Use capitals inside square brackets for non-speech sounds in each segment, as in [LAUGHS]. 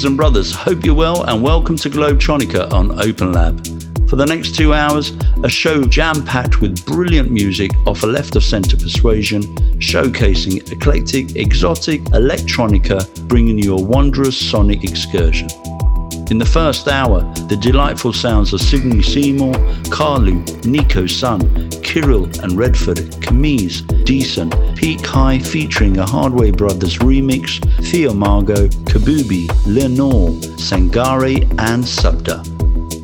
sisters and brothers, hope you're well and welcome to Globetronica on Open Lab. For the next two hours, a show jam packed with brilliant music off a left of centre persuasion, showcasing eclectic, exotic electronica, bringing you a wondrous sonic excursion. In the first hour, the delightful sounds of Sidney Seymour, Carlu, Nico Sun, Kirill and Redford, Camise, Decent, Peak High featuring a Hardway Brothers remix, Theo Margo, Kabubi, Lenore, Sangare and Subda.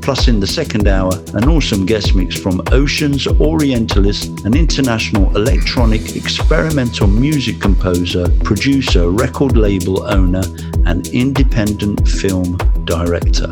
Plus in the second hour, an awesome guest mix from Oceanvs Orientalis, an international electronic experimental music composer, producer, record label owner and independent film director.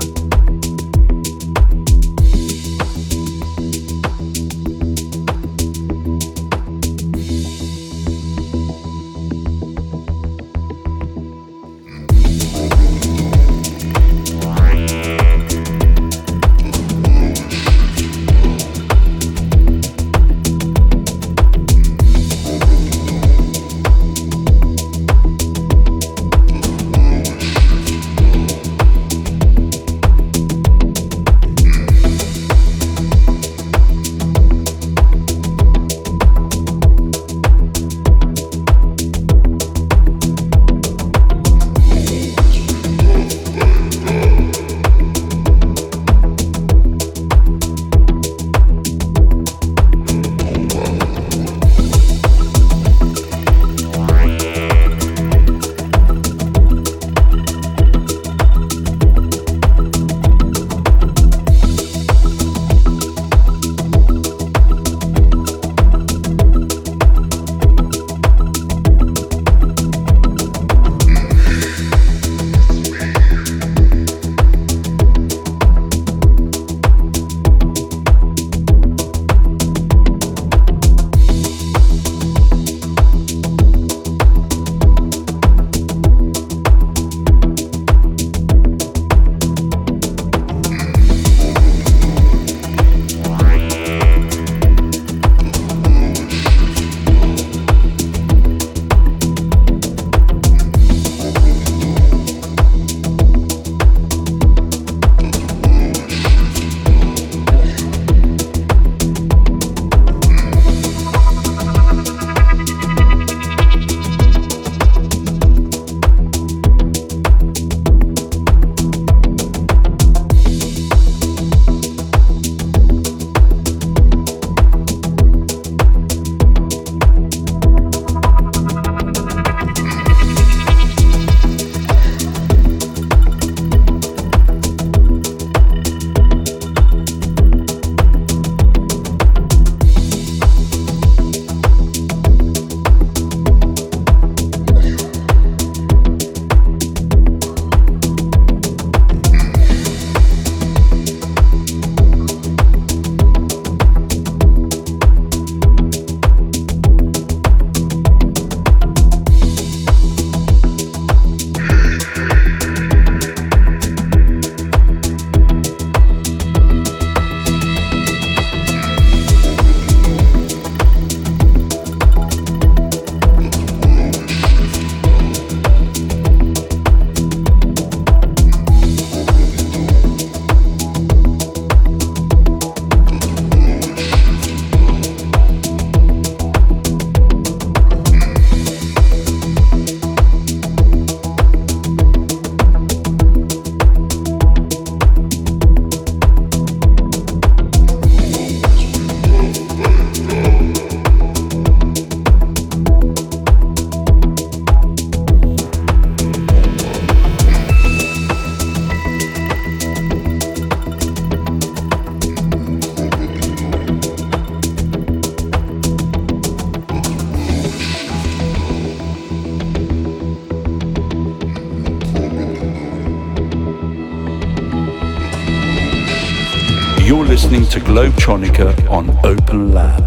To Globetronica on Open Lab.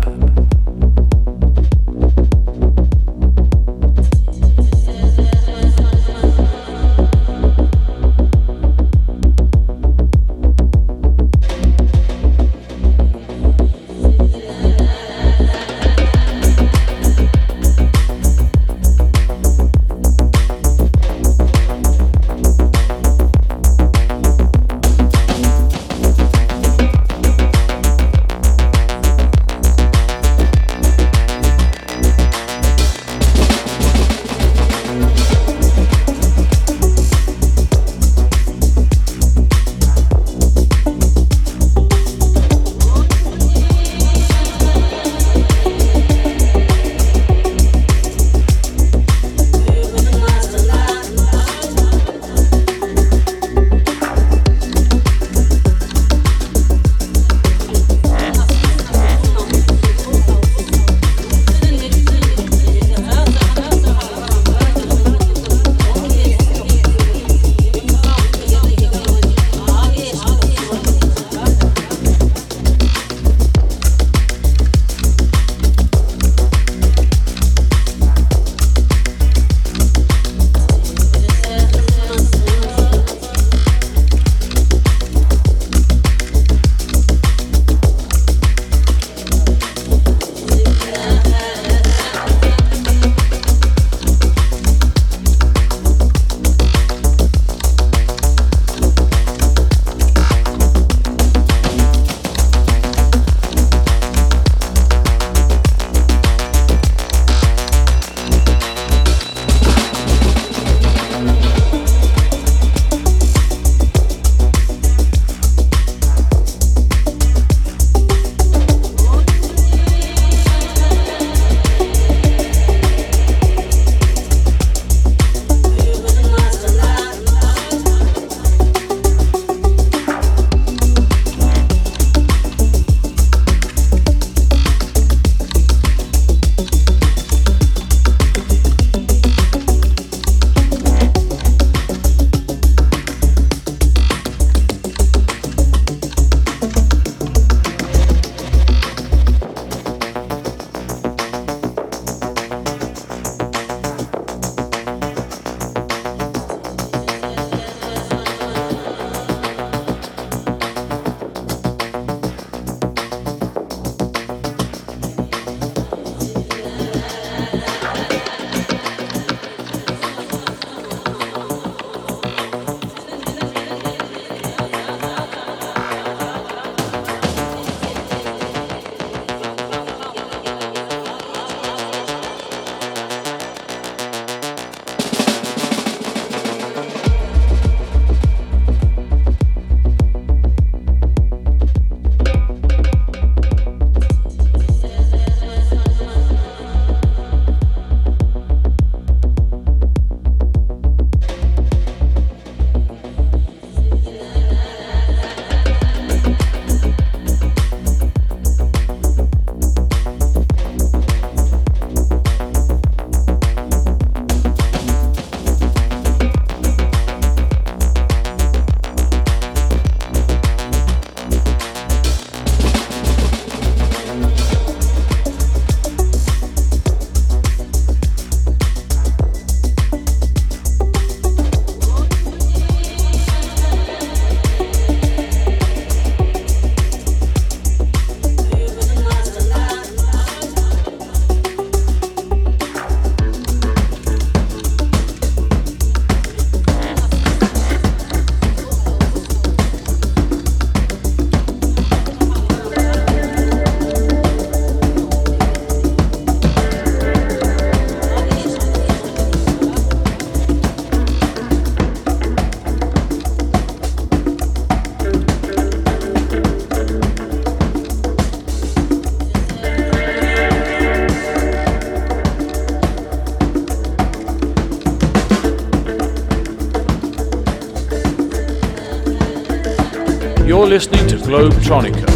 You're listening to Globetronica.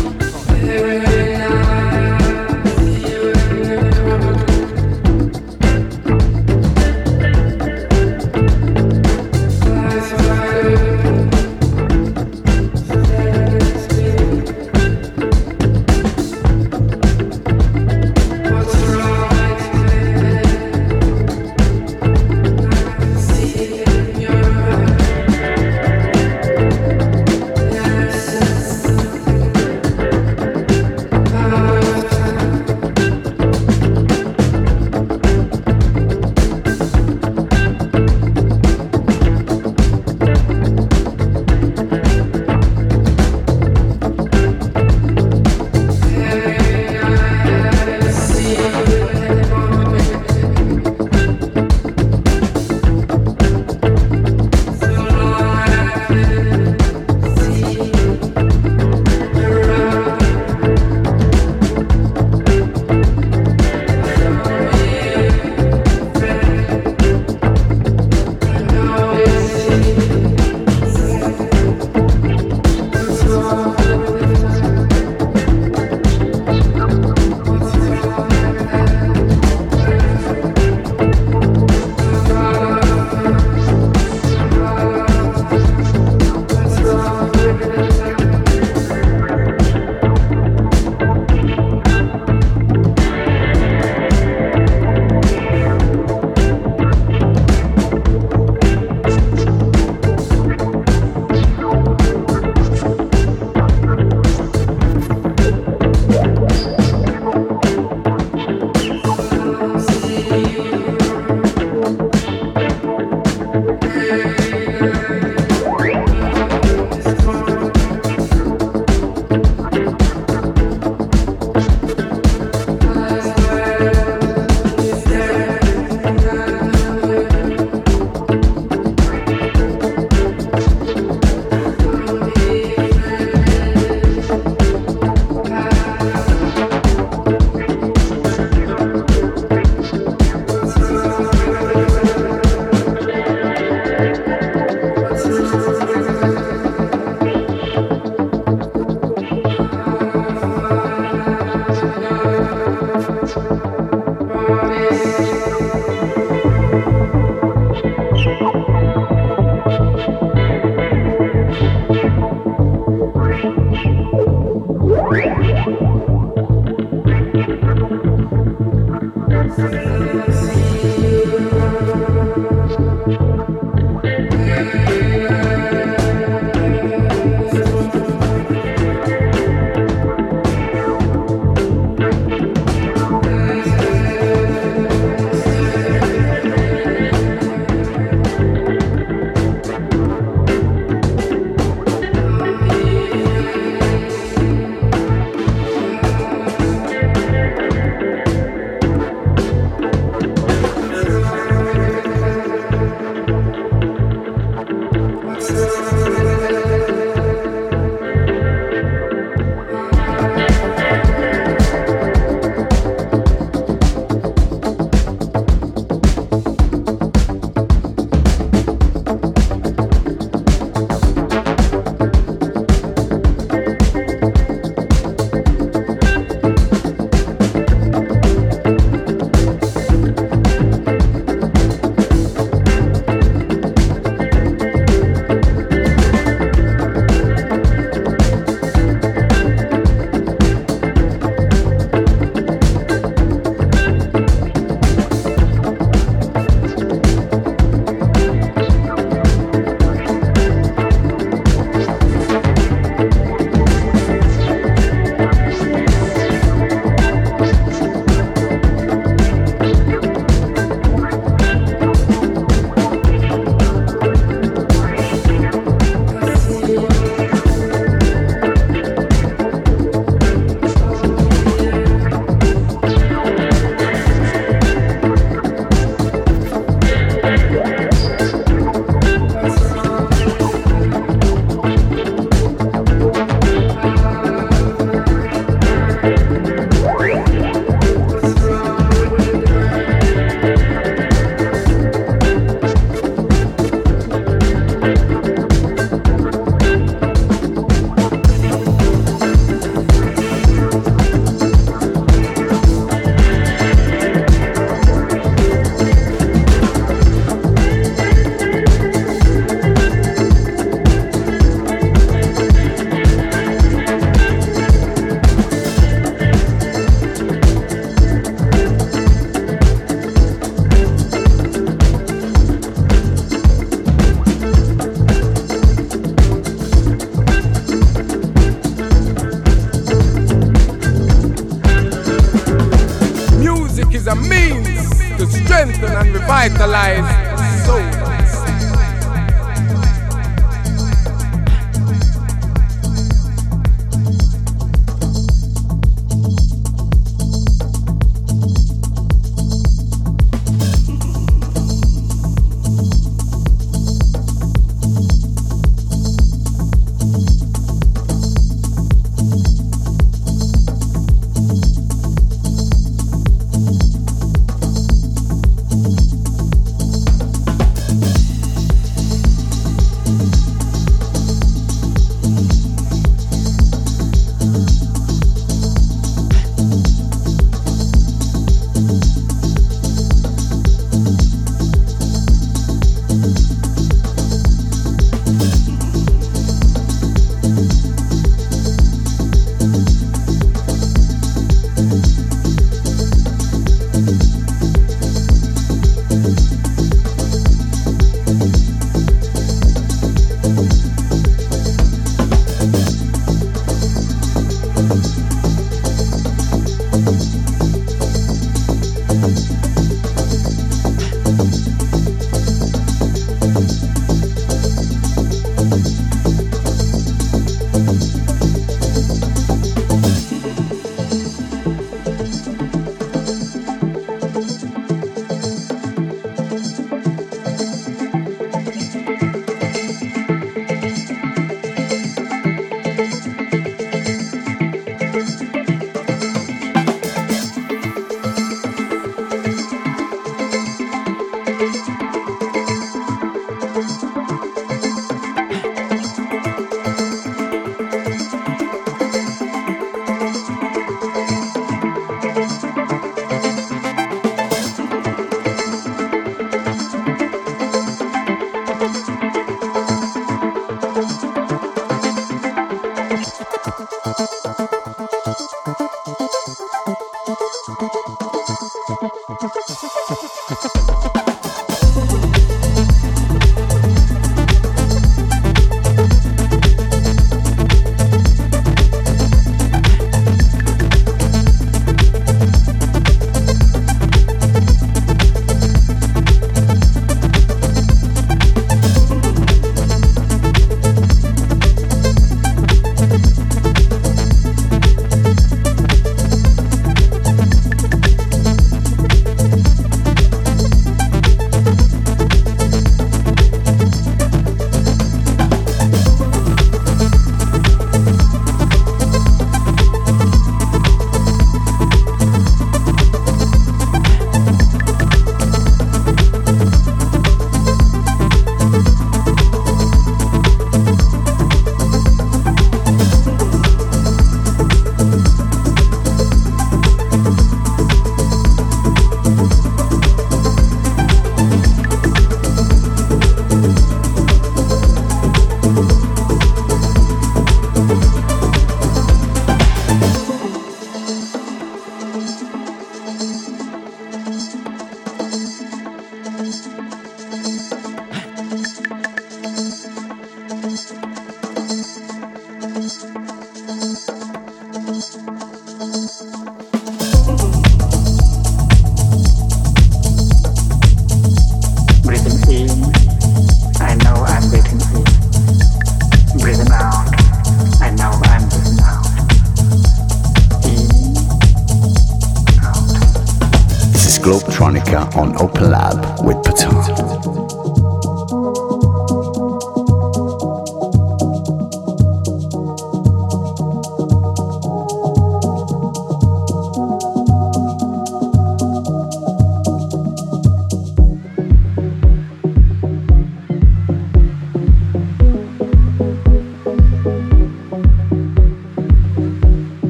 Africa on Open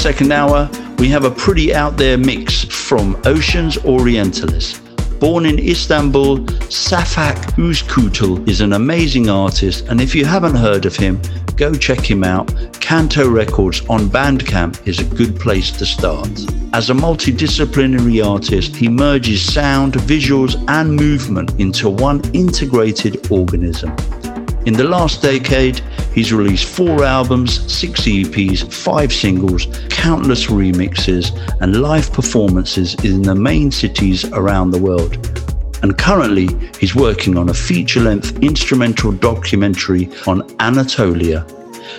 second hour, we have a pretty out there mix from Oceanvs Orientalis. Born in Istanbul, Safak Uzkutul is an amazing artist, and if you haven't heard of him, go check him out. Canto Records on Bandcamp is a good place to start. As a multidisciplinary artist, he merges sound, visuals, and movement into one integrated organism. In the last decade, he's released four albums, six EPs, five singles, countless remixes, and live performances in the main cities around the world. And currently, he's working on a feature length instrumental documentary on Anatolia.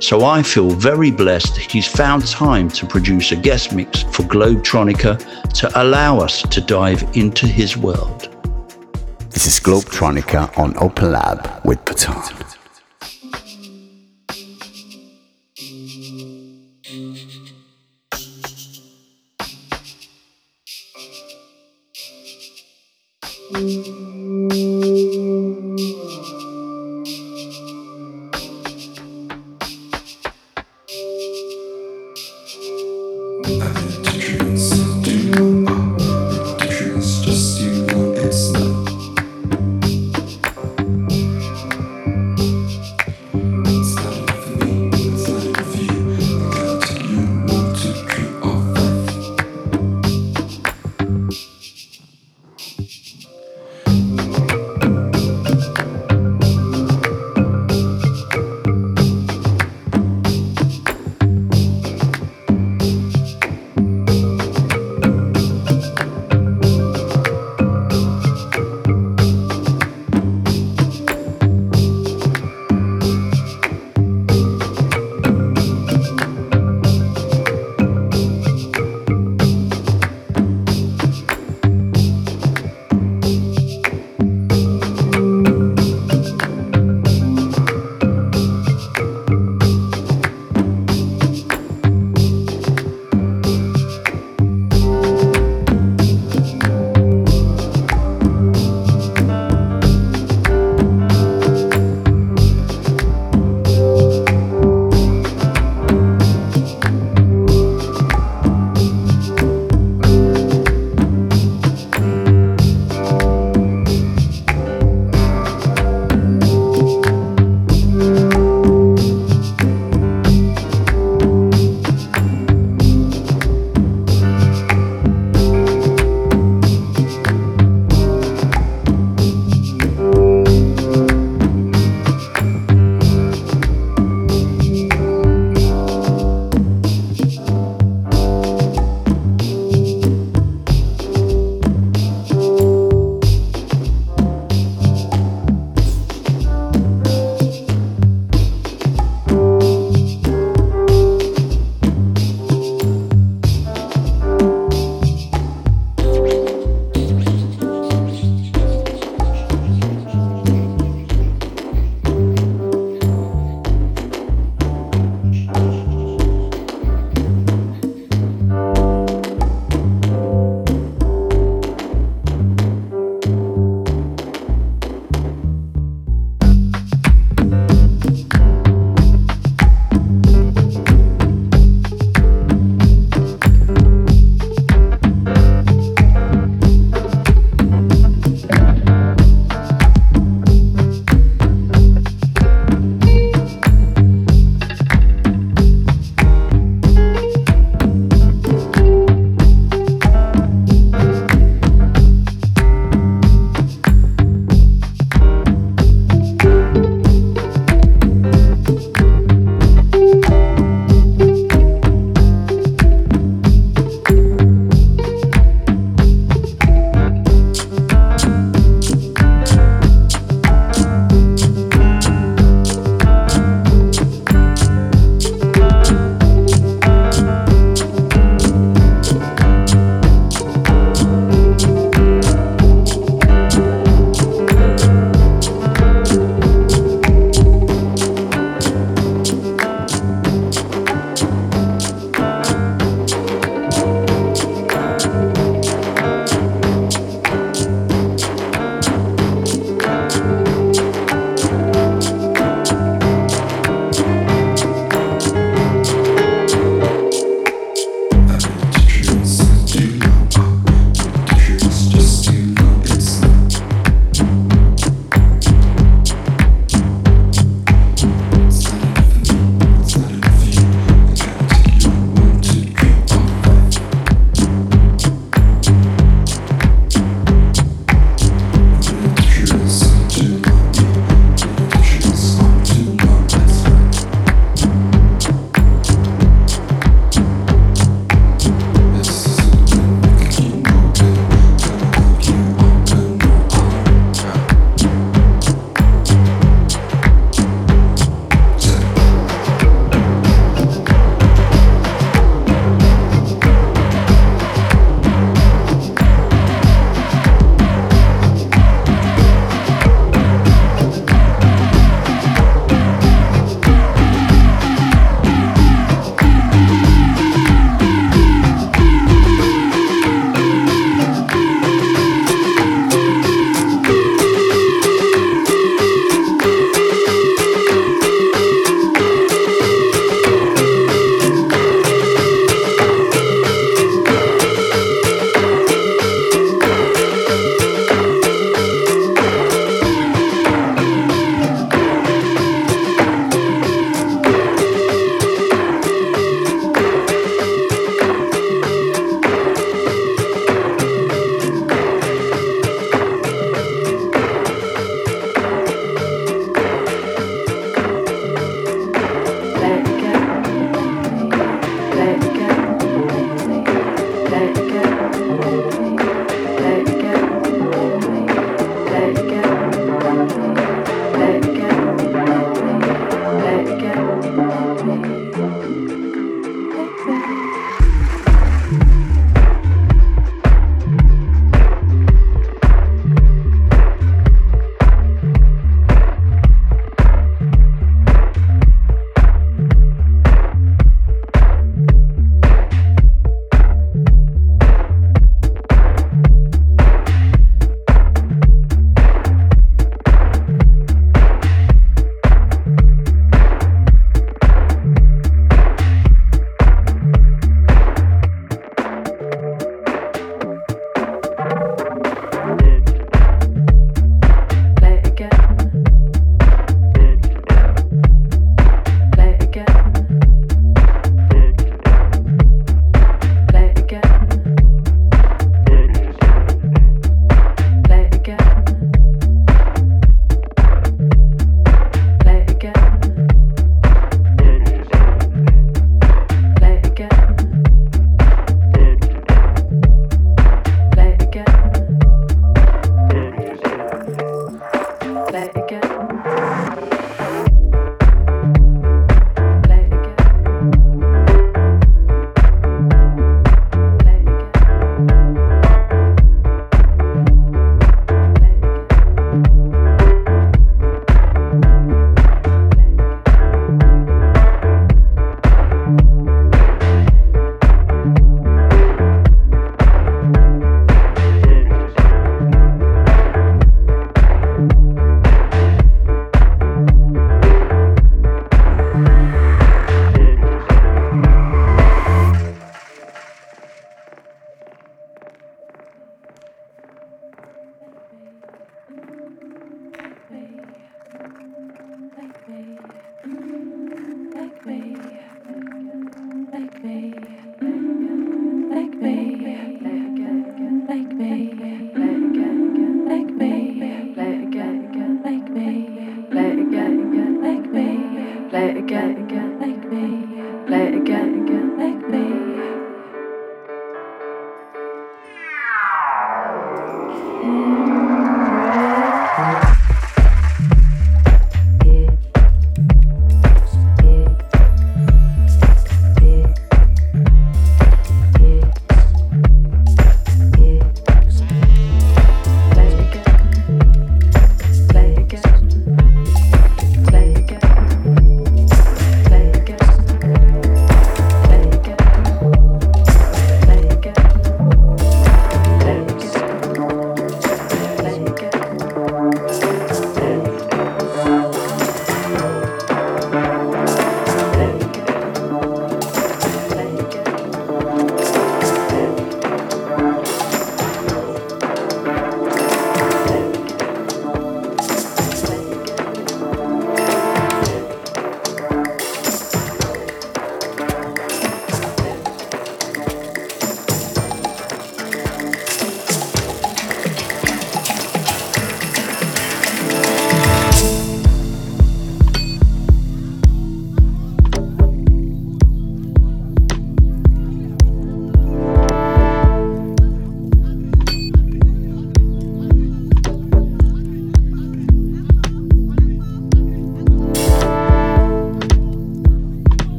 So I feel very blessed he's found time to produce a guest mix for Globetronica to allow us to dive into his world. This is Globetronica on Open Lab with Pathaan.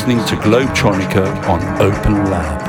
Listening to Globetronica on Open Lab.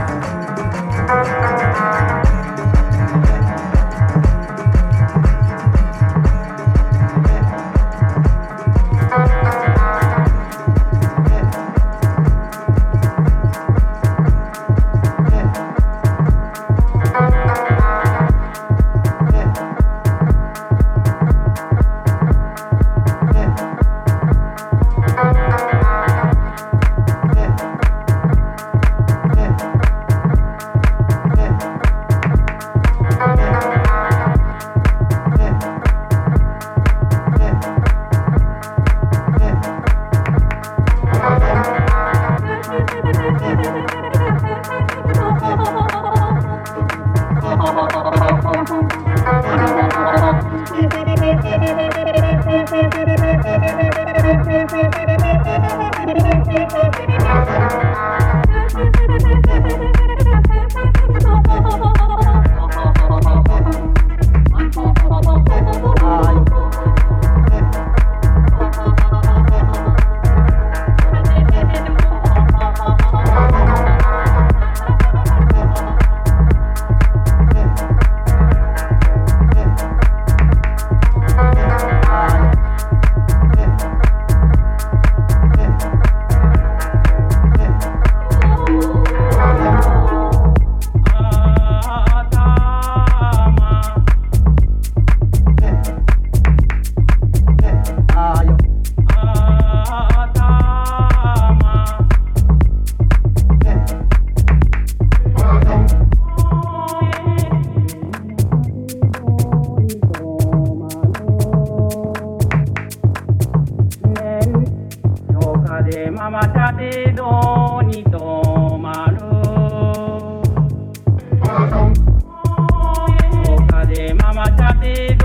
baby.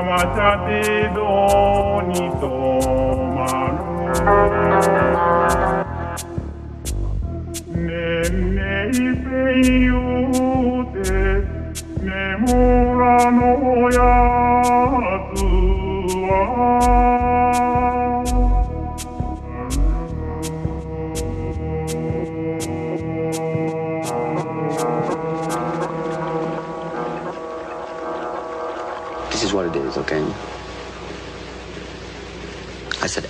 De mamachate doni tomanu Nenne ipeyute Nemura no yatsu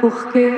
pour que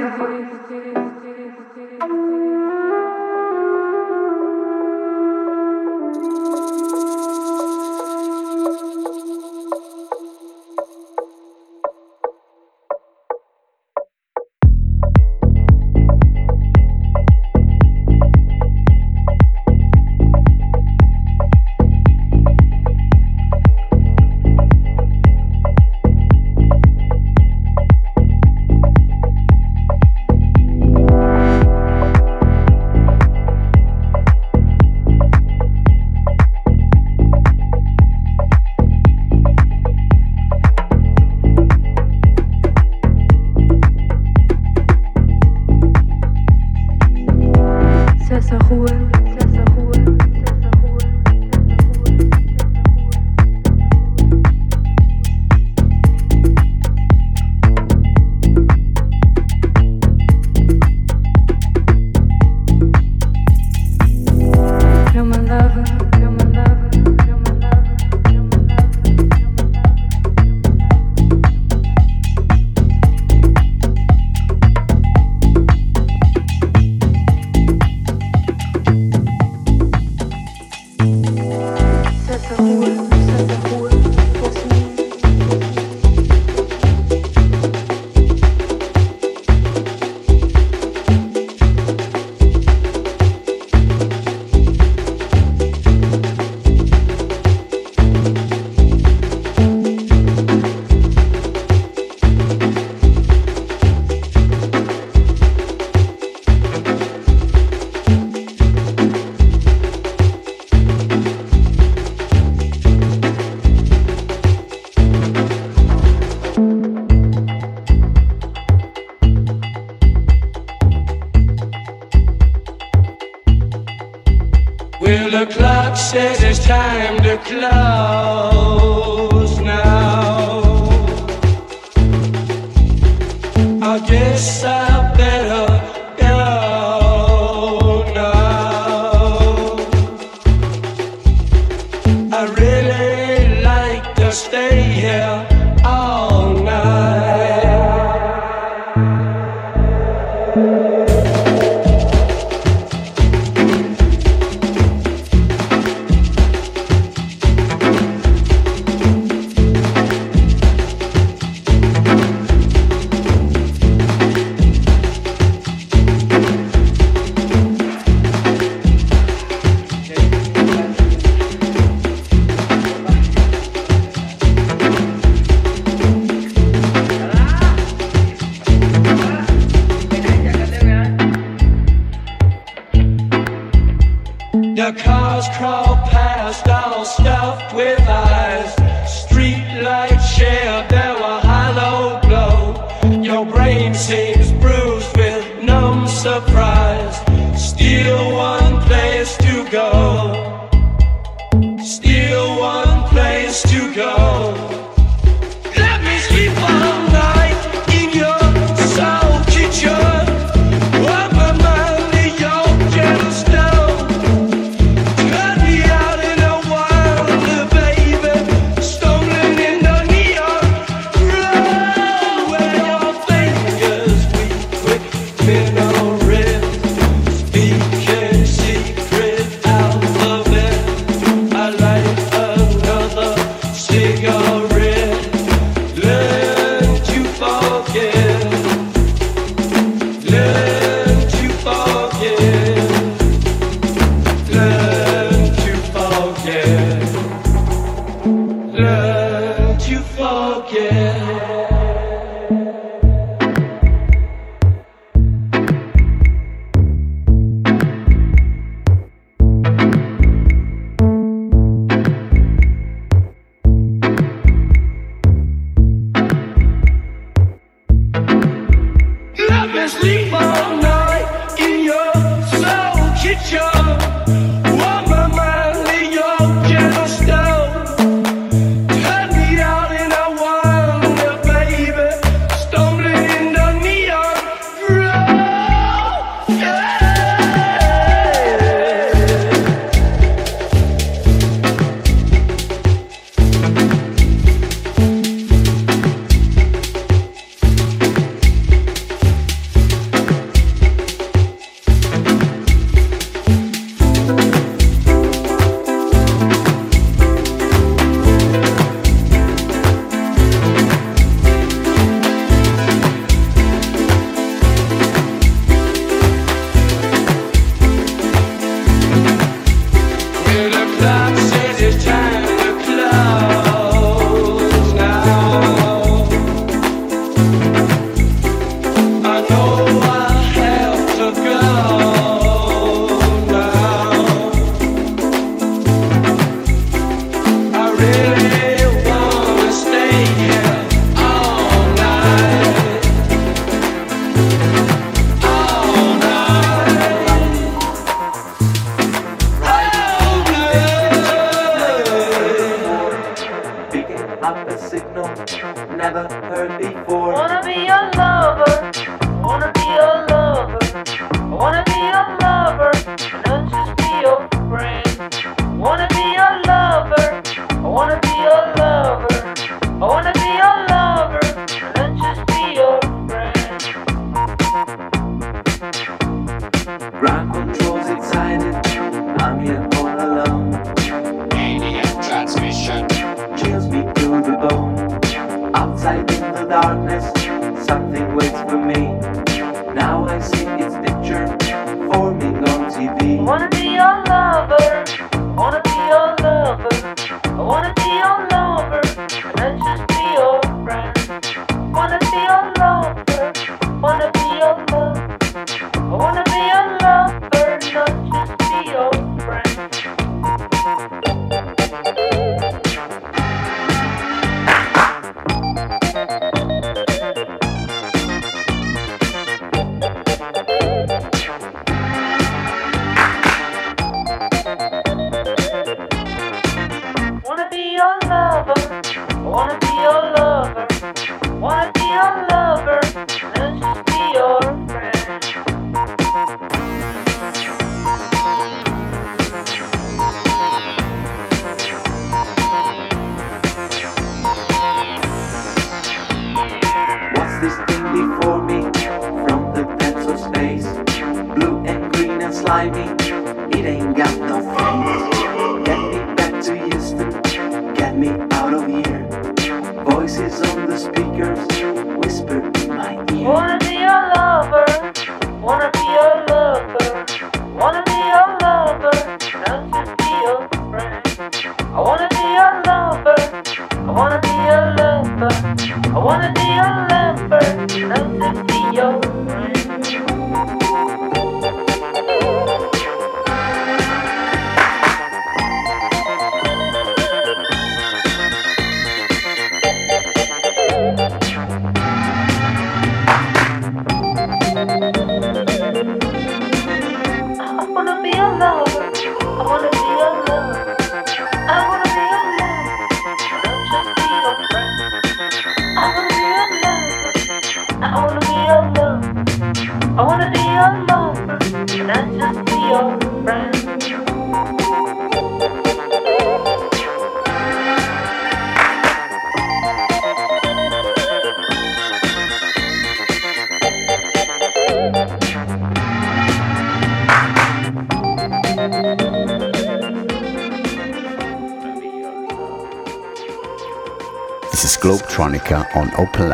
on Open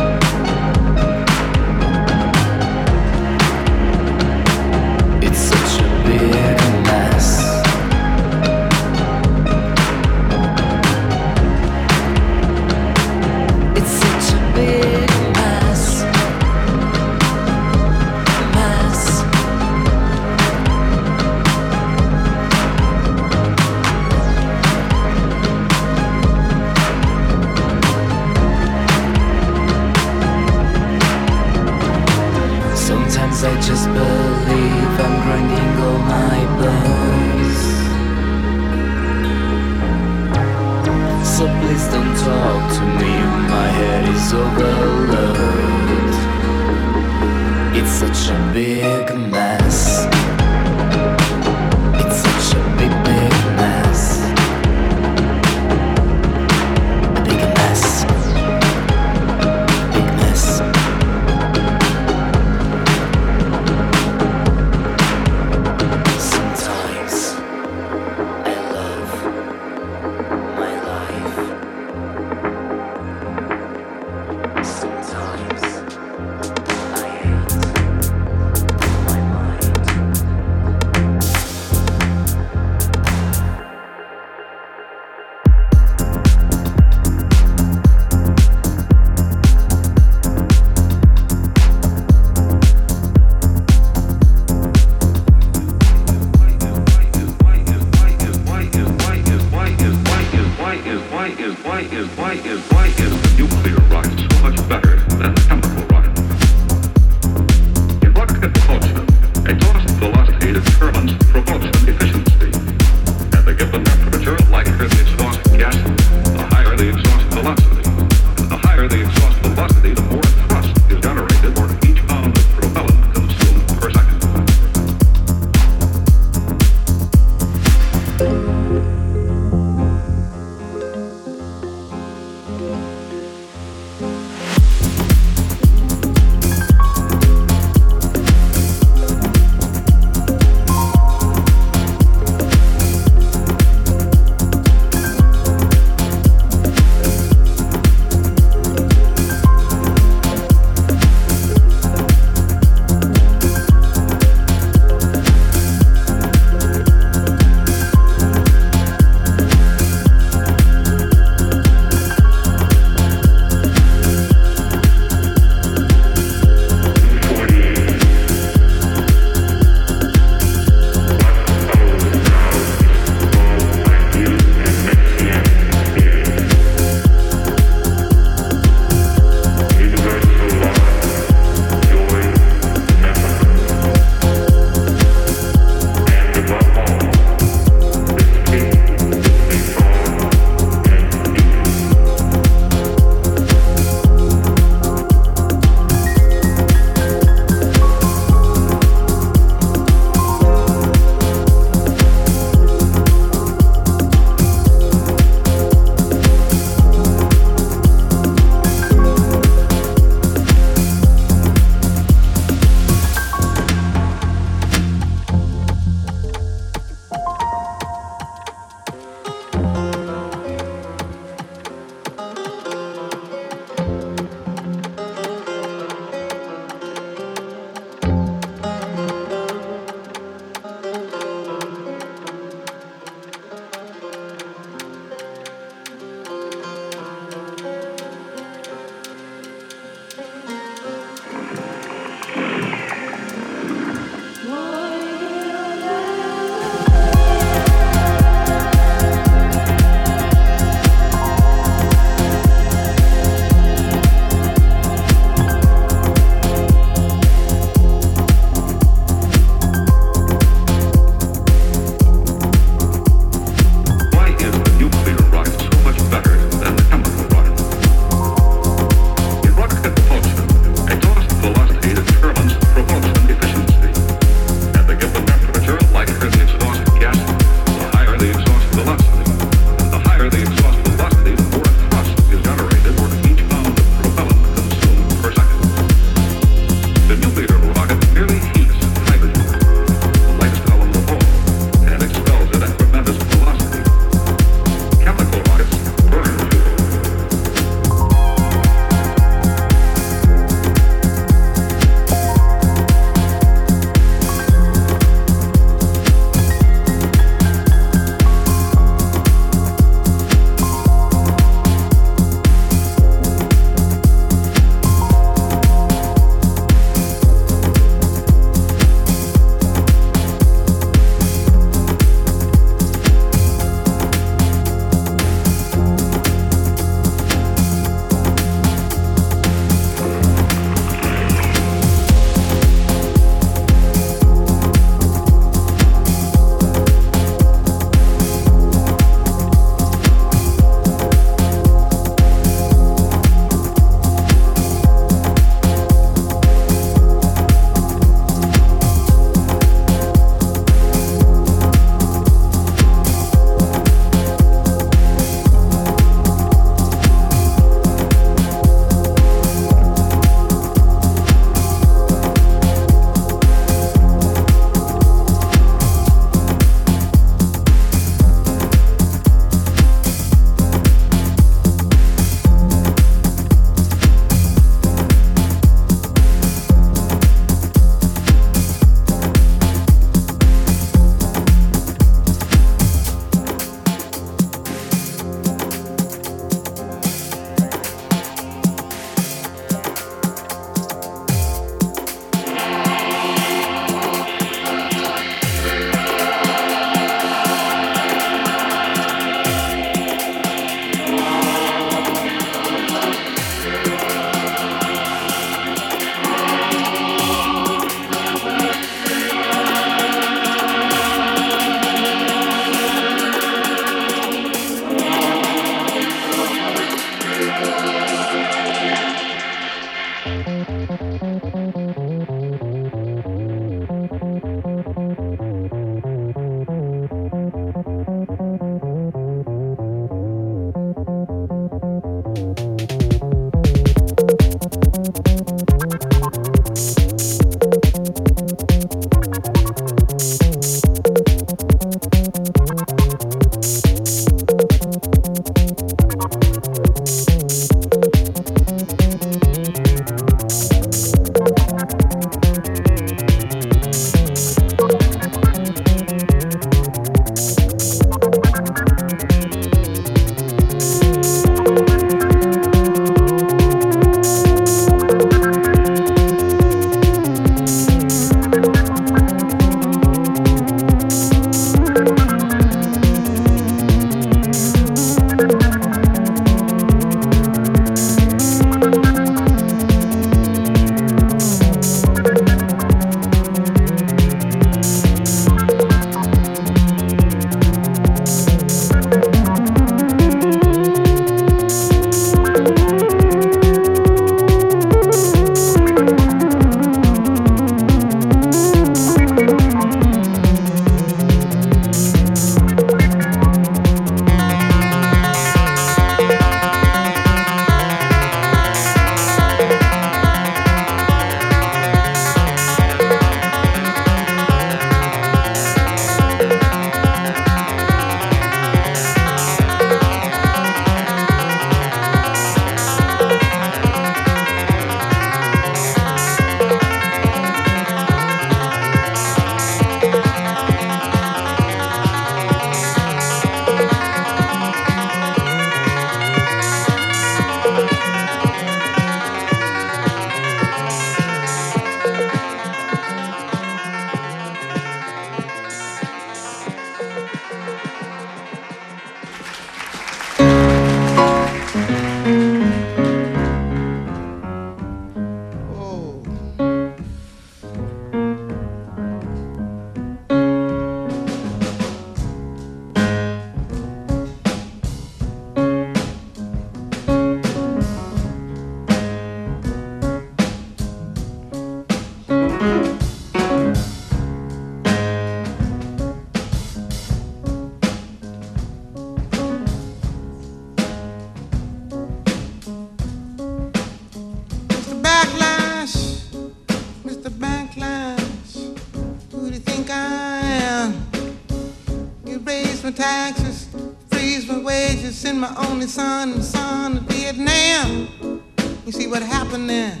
my taxes, freeze my wages, send my only son and son to Vietnam. You see what happened then?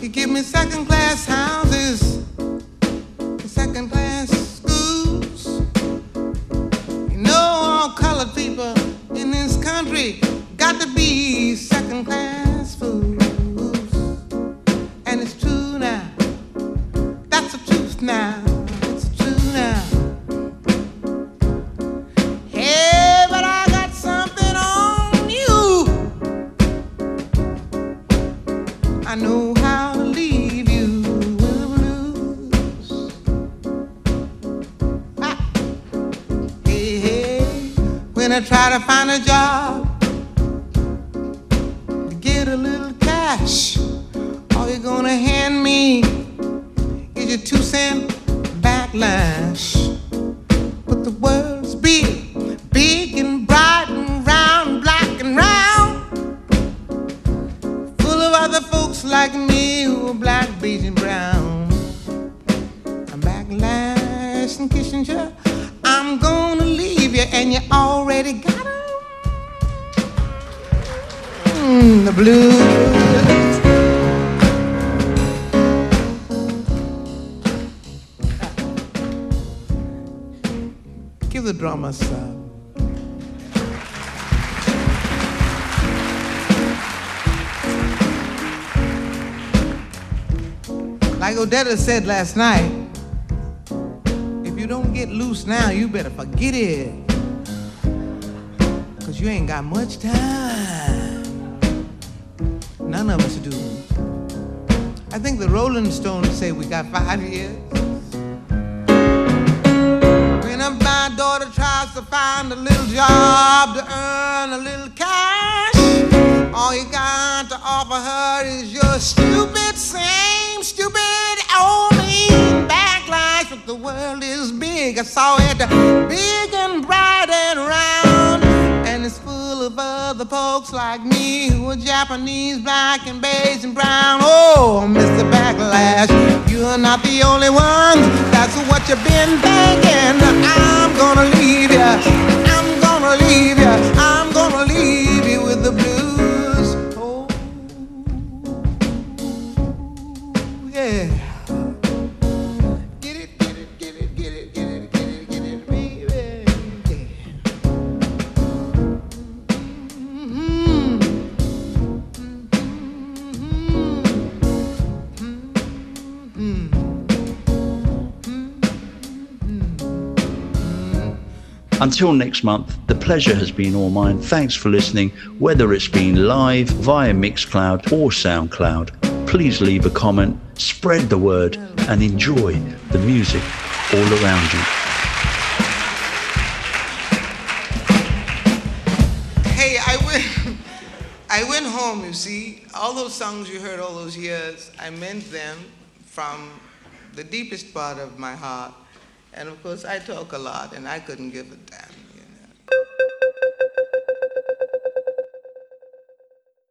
You give me second class houses, second class schools. You know all colored people in this country got to be second class said last night, if you don't get loose now, you better forget it. Cause you ain't got much time. None of us do. I think the Rolling Stones say we got five years. Big and bright and round. And it's full of other folks like me who are Japanese, black and beige and brown. Oh, Mr. Backlash, you're not the only one. That's what you've been thinking. I'm gonna leave you. I'm gonna leave you. I'm gonna leave you with the blues. Until next month, the pleasure has been all mine. Thanks for listening, whether it's been live via Mixcloud or Soundcloud. Please leave a comment, spread the word, and enjoy the music all around you. Hey, I went, [LAUGHS] I went home. You see, all those songs you heard all those years, I meant them from the deepest part of my heart. And of course, I talk a lot, and I couldn't give a damn. You know.